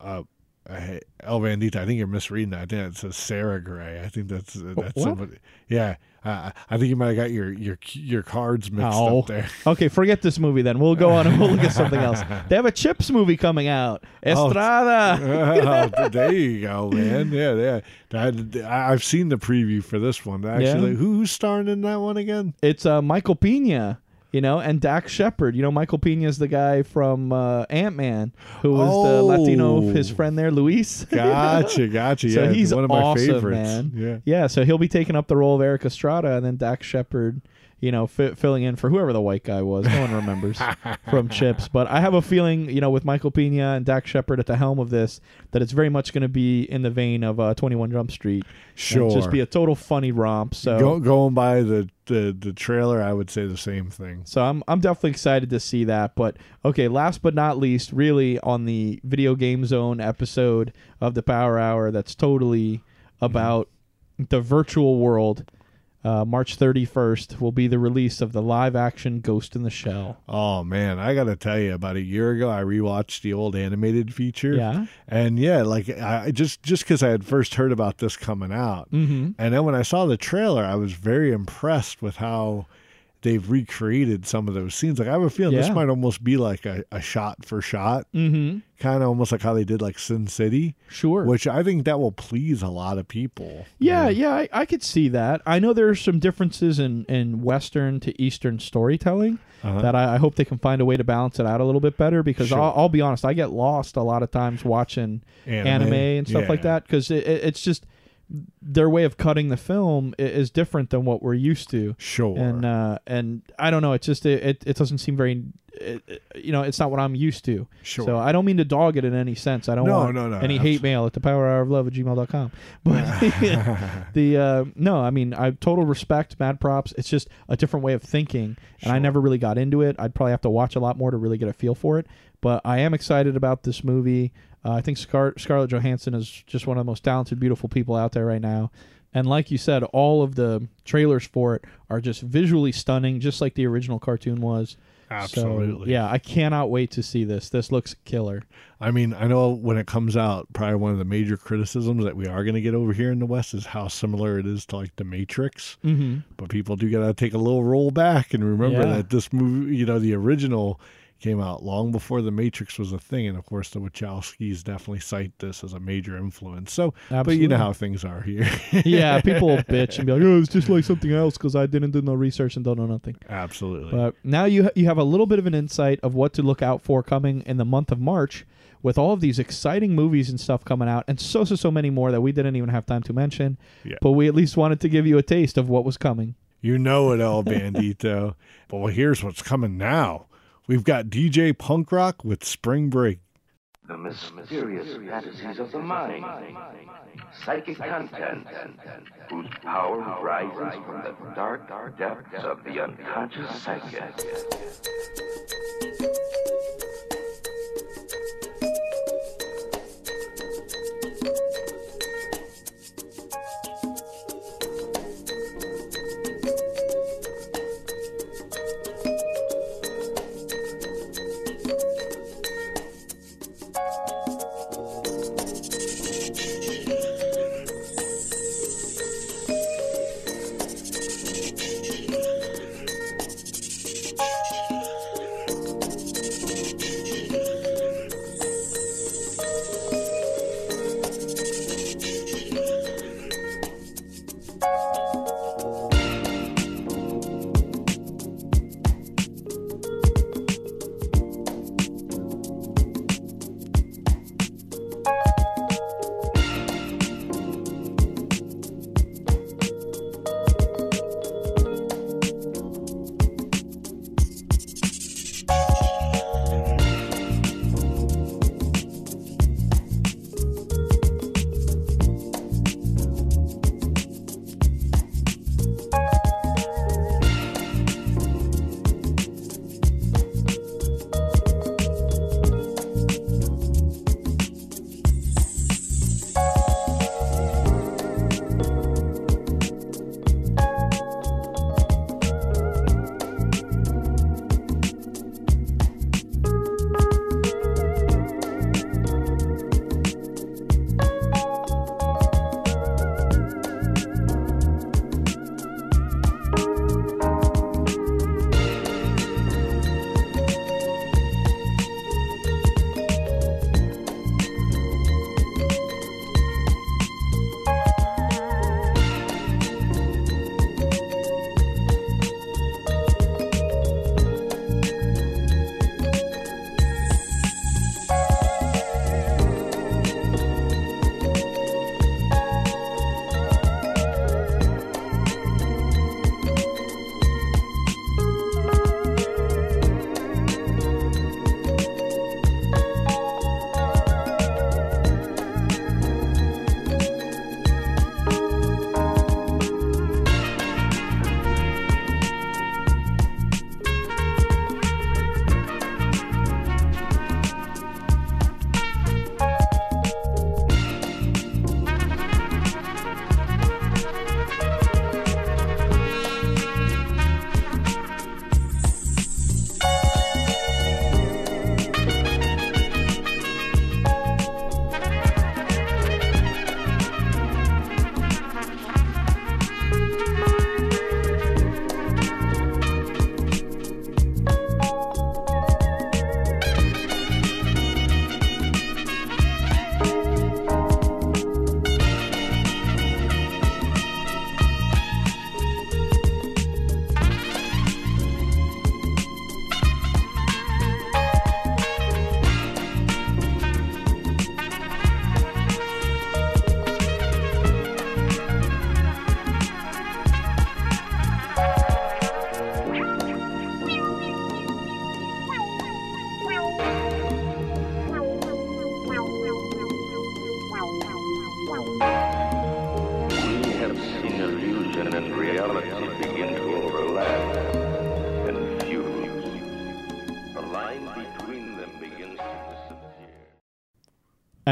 uh, hey, El Bandito, I think you're misreading that. I think it says Sarah Gray. I think that's uh, that's what? somebody. Yeah, uh, I think you might have got your your your cards mixed Oh. up there. Okay, forget this movie then. We'll go on and we'll look at something else. They have a Chips movie coming out. Oh, Estrada. Oh, there you go, man. Yeah, yeah. I, I've seen the preview for this one. Actually, Yeah. who's starring in that one again? it's uh, Michael Pena, you know, and Dax Shepard. You know, Michael Pena is the guy from uh, Ant Man who was the Latino of his Oh. friend there, Luis. Gotcha, gotcha. So yeah, he's one of my awesome, favorites. man. Yeah. Yeah, so he'll be taking up the role of Erik Estrada, and then Dax Shepard, you know, fi- filling in for whoever the white guy was. No one remembers from Chips. But I have a feeling, you know, with Michael Pena and Dax Shepard at the helm of this, that it's very much going to be in the vein of uh, 21 Jump Street. Sure. just be a total funny romp. So. Go, going by the, the the trailer, I would say the same thing. So I'm I'm definitely excited to see that. But okay, last but not least, really on the video game zone episode of the Power Hour that's totally about the virtual world. Uh, March 31st will be the release of the live action Ghost in the Shell. Oh man, I gotta tell you, about a year ago, I rewatched the old animated feature. Yeah. and yeah, like I just just because I had first heard about this coming out, Mm-hmm. and then when I saw the trailer, I was very impressed with how they've recreated some of those scenes. Like I have a feeling this might almost be like a, a shot for shot, Mm-hmm. kind of almost like how they did like Sin City, Sure. which I think that will please a lot of people. Yeah, yeah, I, I could see that. I know there are some differences in, in Western to Eastern storytelling Uh-huh. that I, I hope they can find a way to balance it out a little bit better because Sure. I'll, I'll be honest, I get lost a lot of times watching anime, and stuff like that because it, it, it's just their way of cutting the film is different than what we're used to. Sure. And uh, and I don't know, it just it, it, it doesn't seem very, it, it- you know, it's not what I'm used to. Sure. So I don't mean to dog it in any sense. I don't No, want no, no, any hate mail at the power hour of love at gmail.com. But the uh, no, I mean I total respect, mad props. It's just a different way of thinking, and I never really got into it. I'd probably have to watch a lot more to really get a feel for it. But I am excited about this movie. Uh, I think Scar- Scarlett Johansson is just one of the most talented, beautiful people out there right now. And like you said, all of the trailers for it are just visually stunning, just like the original cartoon was. Absolutely. So, yeah, I cannot wait to see this. This looks killer. I mean, I know when it comes out, probably one of the major criticisms that we are going to get over here in the West is how similar it is to like The Matrix. Mm-hmm. But people do got to take a little roll back and remember Yeah. that this movie, you know, the original came out long before The Matrix was a thing. And of course, the Wachowskis definitely cite this as a major influence. So, but you know how things are here. yeah, people will bitch and be like, "Oh, it's just like something else" because I didn't do no research and don't know nothing. Absolutely. But now you you have a little bit of an insight of what to look out for coming in the month of March, with all of these exciting movies and stuff coming out, and so so so many more that we didn't even have time to mention. Yeah. But we at least wanted to give you a taste of what was coming. You know it, all, Bandito. but well, here's what's coming now. We've got DJ Punk Rock with Spring Break. The mysterious fantasies of the mind. Psychic content whose power rises from the dark depths of the unconscious psyche.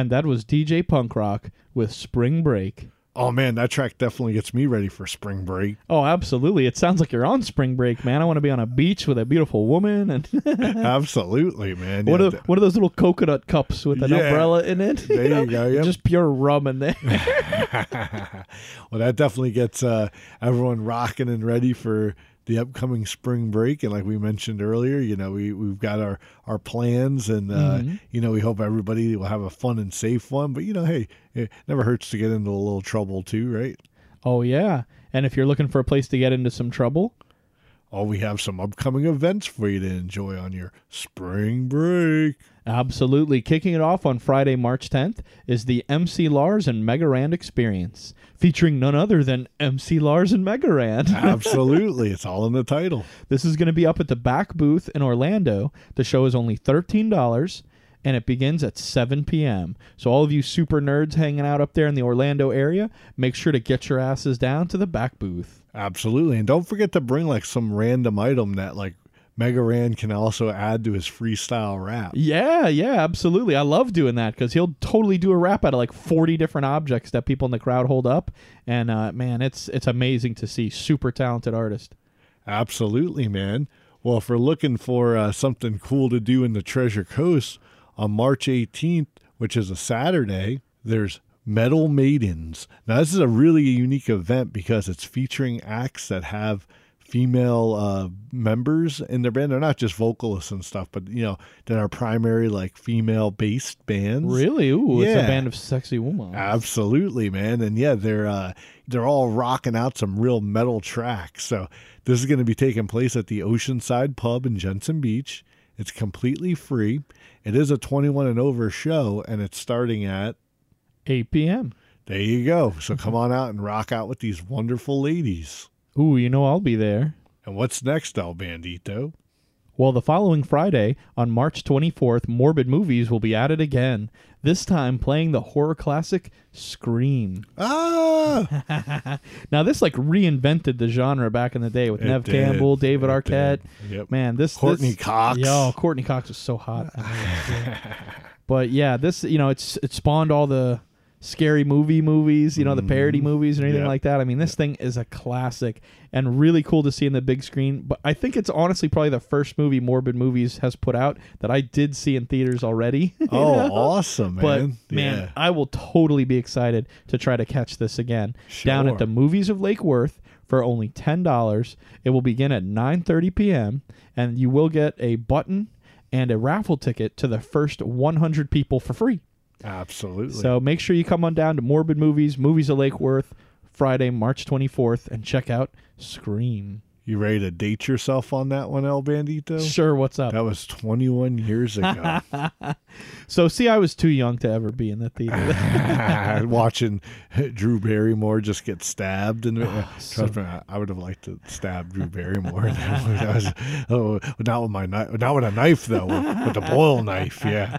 And that was DJ Punk Rock with Spring Break. Oh man, that track definitely gets me ready for spring break. Oh, absolutely. It sounds like you're on spring break, man. I want to be on a beach with a beautiful woman and Absolutely, man. one Yeah, of one of those little coconut cups with an Yeah. umbrella in it. There you go, yep. Just pure rum in there. well, that definitely gets uh, everyone rocking and ready for the upcoming spring break. And like we mentioned earlier, you know, we, we've got our, our plans and, uh, Mm-hmm. you know, we hope everybody will have a fun and safe one. But, you know, hey, it never hurts to get into a little trouble too, right? oh yeah. And if you're looking for a place to get into some trouble, Oh, we have some upcoming events for you to enjoy on your spring break. Absolutely. Kicking it off on Friday, March 10th is the MC Lars and Mega Ran Experience, featuring none other than MC Lars and Mega Ran. Absolutely. it's all in the title. this is going to be up at the Backbooth in Orlando. The show is only $13 and it begins at 7 p.m. So, all of you super nerds hanging out up there in the Orlando area, make sure to get your asses down to the Backbooth. Absolutely. And don't forget to bring like some random item that like Mega Ran can also add to his freestyle rap. Yeah, yeah, absolutely. I love doing that because he'll totally do a rap out of like forty different objects that people in the crowd hold up, and uh, man, it's it's amazing to see. Super talented artist. Absolutely, man. Well, if we're looking for uh, something cool to do in the Treasure Coast on March 18th, which is a Saturday, there's Metal Maidens. Now, this is a really unique event because it's featuring acts that have female uh, members in their band. They're not just vocalists and stuff, but you know, that are primary like female based bands. Really? Ooh, it's a band of sexy women. Absolutely, man. And yeah, they're uh, they're all rocking out some real metal tracks. So this is going to be taking place at the Oceanside Pub in Jensen Beach. It's completely free. It is a 21 and over show, and it's starting at. 8 p.m. There you go. So come on out and rock out with these wonderful ladies. Ooh, you know I'll be there. And what's next, El Bandito? Well, the following Friday, on March 24th, Morbid Movies will be at it again. This time playing the horror classic Scream. Ah, Now, this like reinvented the genre back in the day with It Neve did. Campbell, David It Arquette. did. Yep. Man, this Courteney this- Cox. Yo, Courteney Cox was so hot. but yeah, this you know it's it spawned all the scary movie movies, you know, the parody movies or anything Mm-hmm. Yeah. like that. I mean, this thing is a classic and really cool to see in the big screen. But I think it's honestly probably the first movie Morbid Movies has put out that I did see in theaters already. oh, know? awesome, man. But man, Yeah. I will totally be excited to try to catch this again down at the Movies of Lake Worth for only ten dollars. It will begin at nine thirty p.m. and you will get a button and a raffle ticket to the first one hundred people for free. Absolutely. So make sure you come on down to Morbid Movies, Movies of Lake Worth, Friday, March twenty fourth, and check out Scream. you ready to date yourself on that one, El Bandito? Sure, what's up? That was 21 years ago. So see, I was too young to ever be in the theater. Watching Drew Barrymore just get stabbed, and Ah, trust me, I- would have liked to stab Drew Barrymore. that was, oh, not with my knife, not with a knife though, with, the boil knife. Yeah.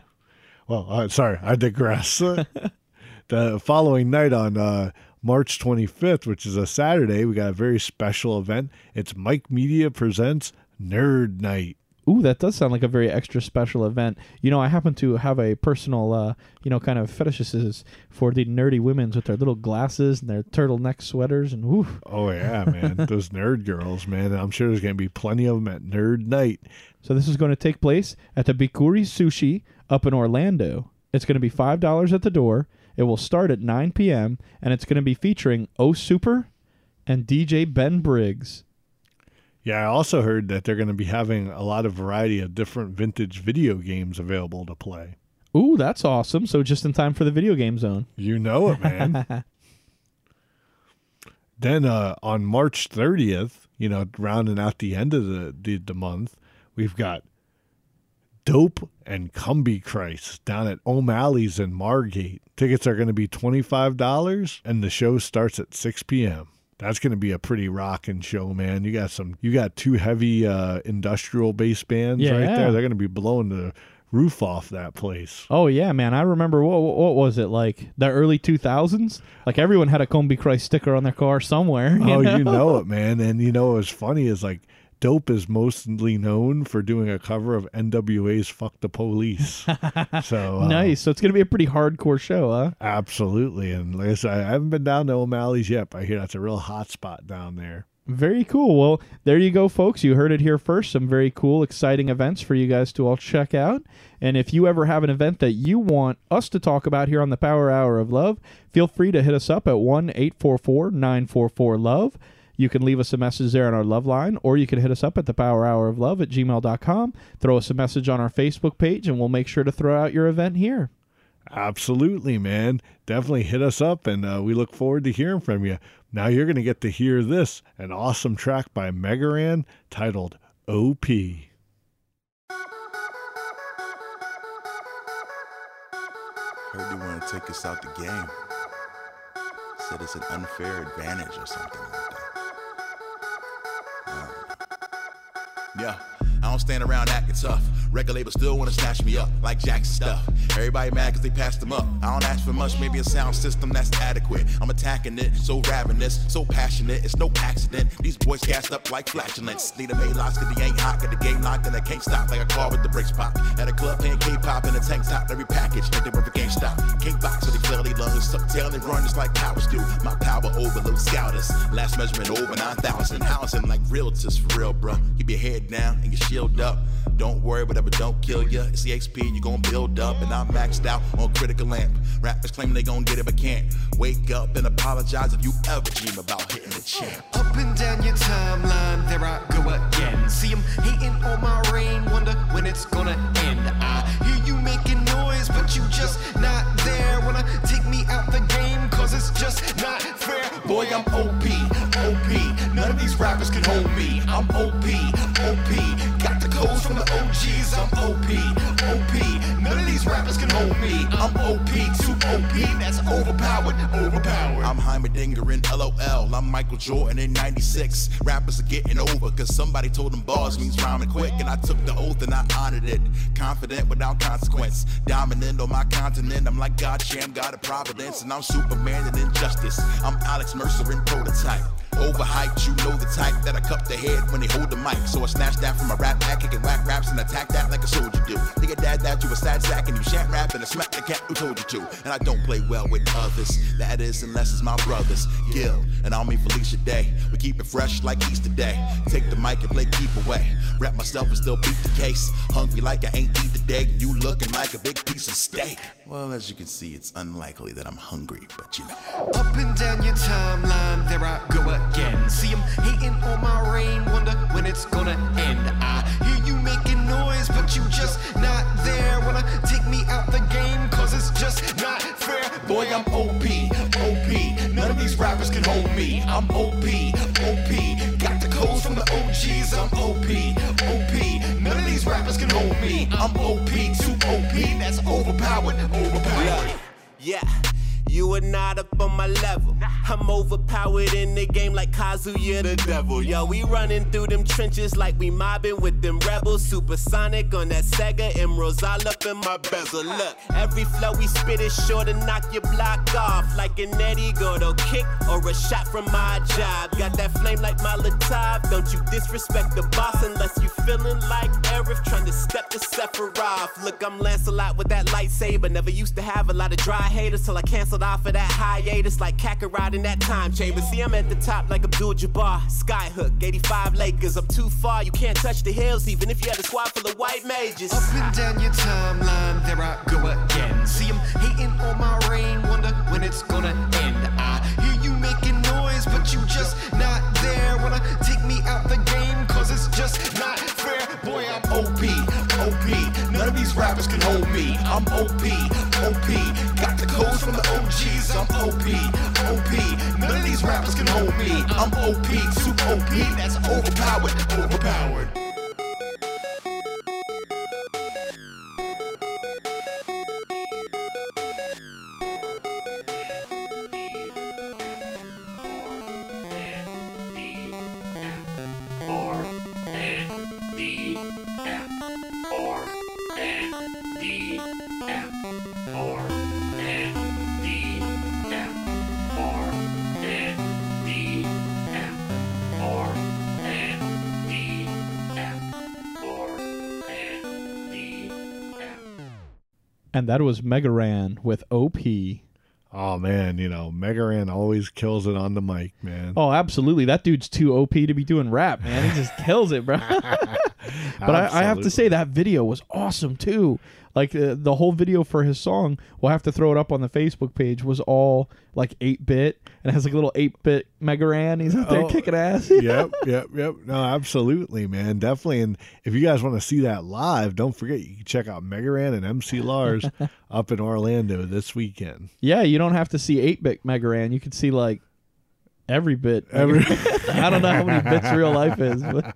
Well, uh, sorry, I digress. the following night on uh, March 25th, which is a Saturday, we got a very special event. It's Mike Media presents Nerd Night. Ooh, that does sound like a very extra special event. You know, I happen to have a personal, uh, you know, kind of fetishes for the nerdy women's with their little glasses and their turtleneck sweaters, and ooh, Oh yeah, man, those nerd girls, man. I'm sure there's gonna be plenty of them at Nerd Night. So this is going to take place at the Bikuri Sushi up in Orlando. It's going to be five dollars at the door. It will start at 9 p.m. and it's going to be featuring O Super and DJ Ben Briggs. Yeah, I also heard that they're gonna be having a lot of variety of different vintage video games available to play. Ooh, that's awesome! So just in time for the video game zone. You know it, man. then uh, on March 30th, you know, rounding out the end of the, the, the month, we've got Dope and Combichrist down at O'Malley's in Margate. Tickets are going to be $25 and the show starts at 6 p.m. That's going to be a pretty rocking show, man. You got some you got two heavy uh industrial bass bands right there. They're going to be blowing the roof off that place. Oh yeah, man! I remember what what was it like the early two thousands? Like everyone had a Combichrist sticker on their car somewhere. you oh, know? you know it, man. And you know what was funny is like Dope is mostly known for doing a cover of NWA's "Fuck the Police." so uh, nice. So it's gonna be a pretty hardcore show, huh? absolutely. And like I said, I haven't been down to O'Malley's yet, but I hear that's a real hot spot down there. Very cool. Well, there you go, folks. You heard it here first. Some very cool, exciting events for you guys to all check out. And if you ever have an event that you want us to talk about here on the Power Hour of Love, feel free to hit us up at 1 844 944 Love. You can leave us a message there on our love line, or you can hit us up at the Power Hour of Love at gmail.com. Throw us a message on our Facebook page, and we'll make sure to throw out your event here. Absolutely, man. Definitely hit us up, and uh, we look forward to hearing from you. Now you're going to get to hear this an awesome track by Megaran titled OP. Heard they want to take us out the game. Said it's an unfair advantage or something like that. Yeah, I don't stand around acting tough. Record label still wanna snatch me up like Jackson stuff. Everybody mad cause they passed them up. I don't ask for much, maybe a sound system that's adequate. I'm attacking it, so ravenous, so passionate, it's no accident. These boys gassed up like flatulence. Need a Maylocks cause they ain't hot, got the game locked and I can't stop like a car with the brakes pop. At a club playing K-pop in a tank top, every package, think they perfect can't stop. Can't box tuck tail and run just like powers do. My power overload scouters. Last measurement over 9,000. Housing like realtors for real, bruh. Keep your head down and your shield up. Don't worry, whatever don't kill ya. It's the XP, you gon' build up. And I'm maxed out on critical lamp. Rappers claim they gon' get it, but can't. Wake up and apologize if you ever dream about hitting the champ. Up and down your timeline, there I go again. See 'em hating on my reign, wonder when it's gonna end. I hear you making noise, but you just not there. Wanna take me out the game, cause it's just not fair. Boy, I'm OP, OP. None of these rappers can hold me. I'm OP, OP. Got the codes from the OGs. I'm OP, OP. None of these rappers can hold me. I'm OP, too OP. That's overpowered, overpowered. I'm Heimerdinger in LOL. I'm Michael Jordan in 96. Rappers are getting over, cause somebody told them bars means rhyming quick. And I took the oath and I honored it. Confident without consequence. Dominant on my continent. I'm like God Sham, God of Providence. And I'm Superman and injustice. I'm Alex Mercer in prototype. Overhyped, you know the type that I cup the head when they hold the mic. So I snatch that from a rap pack, kicking whack raps and attack that like a soldier do. Get dad that you a sad sack and you shan't rap and I smack the cat who told you to. And I don't play well with others. That is unless it's my brothers. Gil and I'll meet Felicia Day. We keep it fresh like Easter Day. Take the mic and play keep away. Rap myself and still beat the case. Hungry like I ain't eat today. You looking like a big piece of steak. Well, as you can see, it's unlikely that I'm hungry, but you know. Up and down your timeline, there I go again. See 'em hating on my reign, wonder when it's gonna end. I noise, but you just not there. Wanna take me out the game, cause it's just not fair. Boy, I'm OP, OP. None of these rappers can hold me. I'm OP, OP. Got the codes from the OGs. I'm OP, OP. None of these rappers can hold me. I'm OP, too OP. That's overpowered, overpowered. Yeah, you are not up on my level. I'm overpowered in the game like Kazuya the devil. Yo, we running through them trenches like we mobbing with them rebels. Supersonic on that Sega Emeralds all up in my bezel. Look, every flow we spit is sure to knock your block off like an Eddie Gordo kick or a shot from my job. Got that flame like my Molotov. Don't you disrespect the boss unless you feeling like Aerith trying to step to Sephiroth. Look, I'm Lancelot with that lightsaber. Never used to have a lot of dry haters till I canceled off of that hiatus like Kakarot in that time chamber. See, I'm at the top like Abdul Jabbar. Skyhook, 85 Lakers. Up too far, you can't touch the hills even if you had a squad full of white mages. Up and down your timeline, there I go again. See, I'm hating on my reign, wonder when it's gonna end. I hear you making noise, but you just not there. Wanna take me out the game, cause it's just not fair. Boy, I'm OP, OP. None of these rappers can hold me. I'm OP, OP. Got the codes from the OGs. I'm OP, OP. None of these rappers can hold me. I'm OP, too OP. That's overpowered, overpowered. And that was Megaran with OP. Oh man, you know, Megaran always kills it on the mic, man. Oh, absolutely. That dude's too OP to be doing rap, man. He just kills it, bro. but I, I have to say that video was awesome too. Like uh, the whole video for his song, we'll have to throw it up on the Facebook page. Was all like eight bit and it has like a little eight bit Megaran. He's out there Oh, kicking ass. yep, yep, yep. No, absolutely, man. Definitely. And if you guys want to see that live, don't forget you can check out Megaran and MC Lars up in Orlando this weekend. Yeah, you don't have to see eight bit Megaran. You could see like every bit. Every- I don't know how many bits real life is, but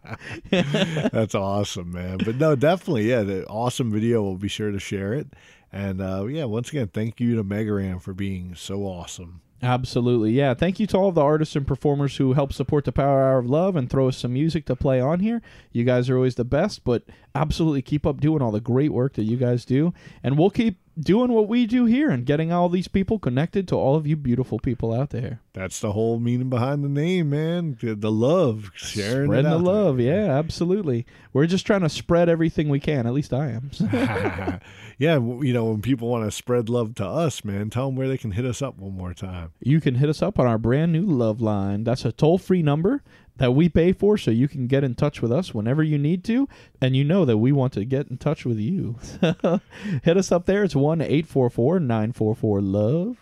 That's awesome, man. But no, definitely, yeah, the awesome video. We'll be sure to share it. And uh, yeah, once again, thank you to Megaran for being so awesome. Absolutely. Yeah. Thank you to all the artists and performers who help support the Power Hour of Love and throw us some music to play on here. You guys are always the best, but absolutely keep up doing all the great work that you guys do. And we'll keep doing what we do here and getting all these people connected to all of you beautiful people out there. That's the whole meaning behind the name, man. The, the love, sharing Spreading the out there. love. Yeah, absolutely. We're just trying to spread everything we can. At least I am. yeah, you know, when people want to spread love to us, man, tell them where they can hit us up one more time. you can hit us up on our brand new love line. That's a toll free number that we pay for so you can get in touch with us whenever you need to. And you know that we want to get in touch with you. hit us up there. It's 1 844 944 Love.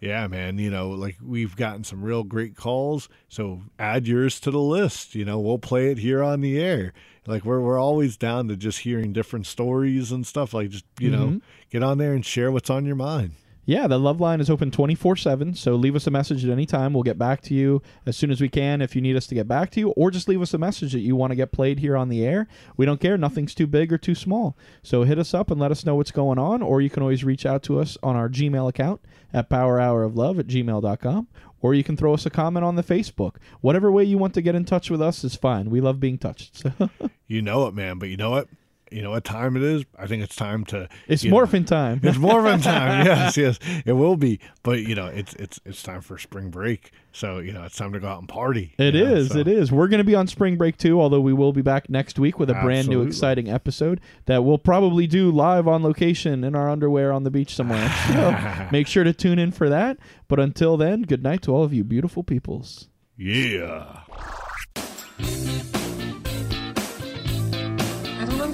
Yeah, man. You know, like we've gotten some real great calls. So add yours to the list. You know, we'll play it here on the air. Like we're we're always down to just hearing different stories and stuff. Like just you know, Mhm. get on there and share what's on your mind. Yeah, the love line is open 24 7. So leave us a message at any time. We'll get back to you as soon as we can if you need us to get back to you, or just leave us a message that you want to get played here on the air. We don't care. Nothing's too big or too small. So hit us up and let us know what's going on, or you can always reach out to us on our Gmail account at powerhouroflove at gmail.com, or you can throw us a comment on the Facebook. Whatever way you want to get in touch with us is fine. We love being touched. You know it, man. But you know what? You know what time it is? I think it's time to. it's you know- time. It's morphin time. yes, yes, it will be. But you know, it's it's it's time for spring break. So you know, it's time to go out and party. It is. Know, so. It is. We're going to be on spring break too, although we will be back next week with a brand new exciting episode that we'll probably do live on location in our underwear on the beach somewhere. So make sure to tune in for that. But until then, good night to all of you beautiful peoples. Yeah.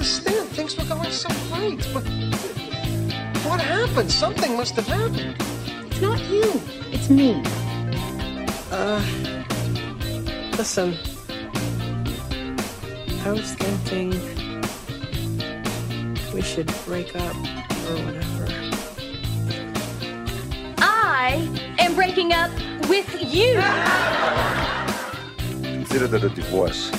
I don't understand. Things were going so great, but what happened? Something must have happened. It's not you. It's me. Uh, listen. I was thinking we should break up or whatever. I am breaking up with you. Consider that a divorce.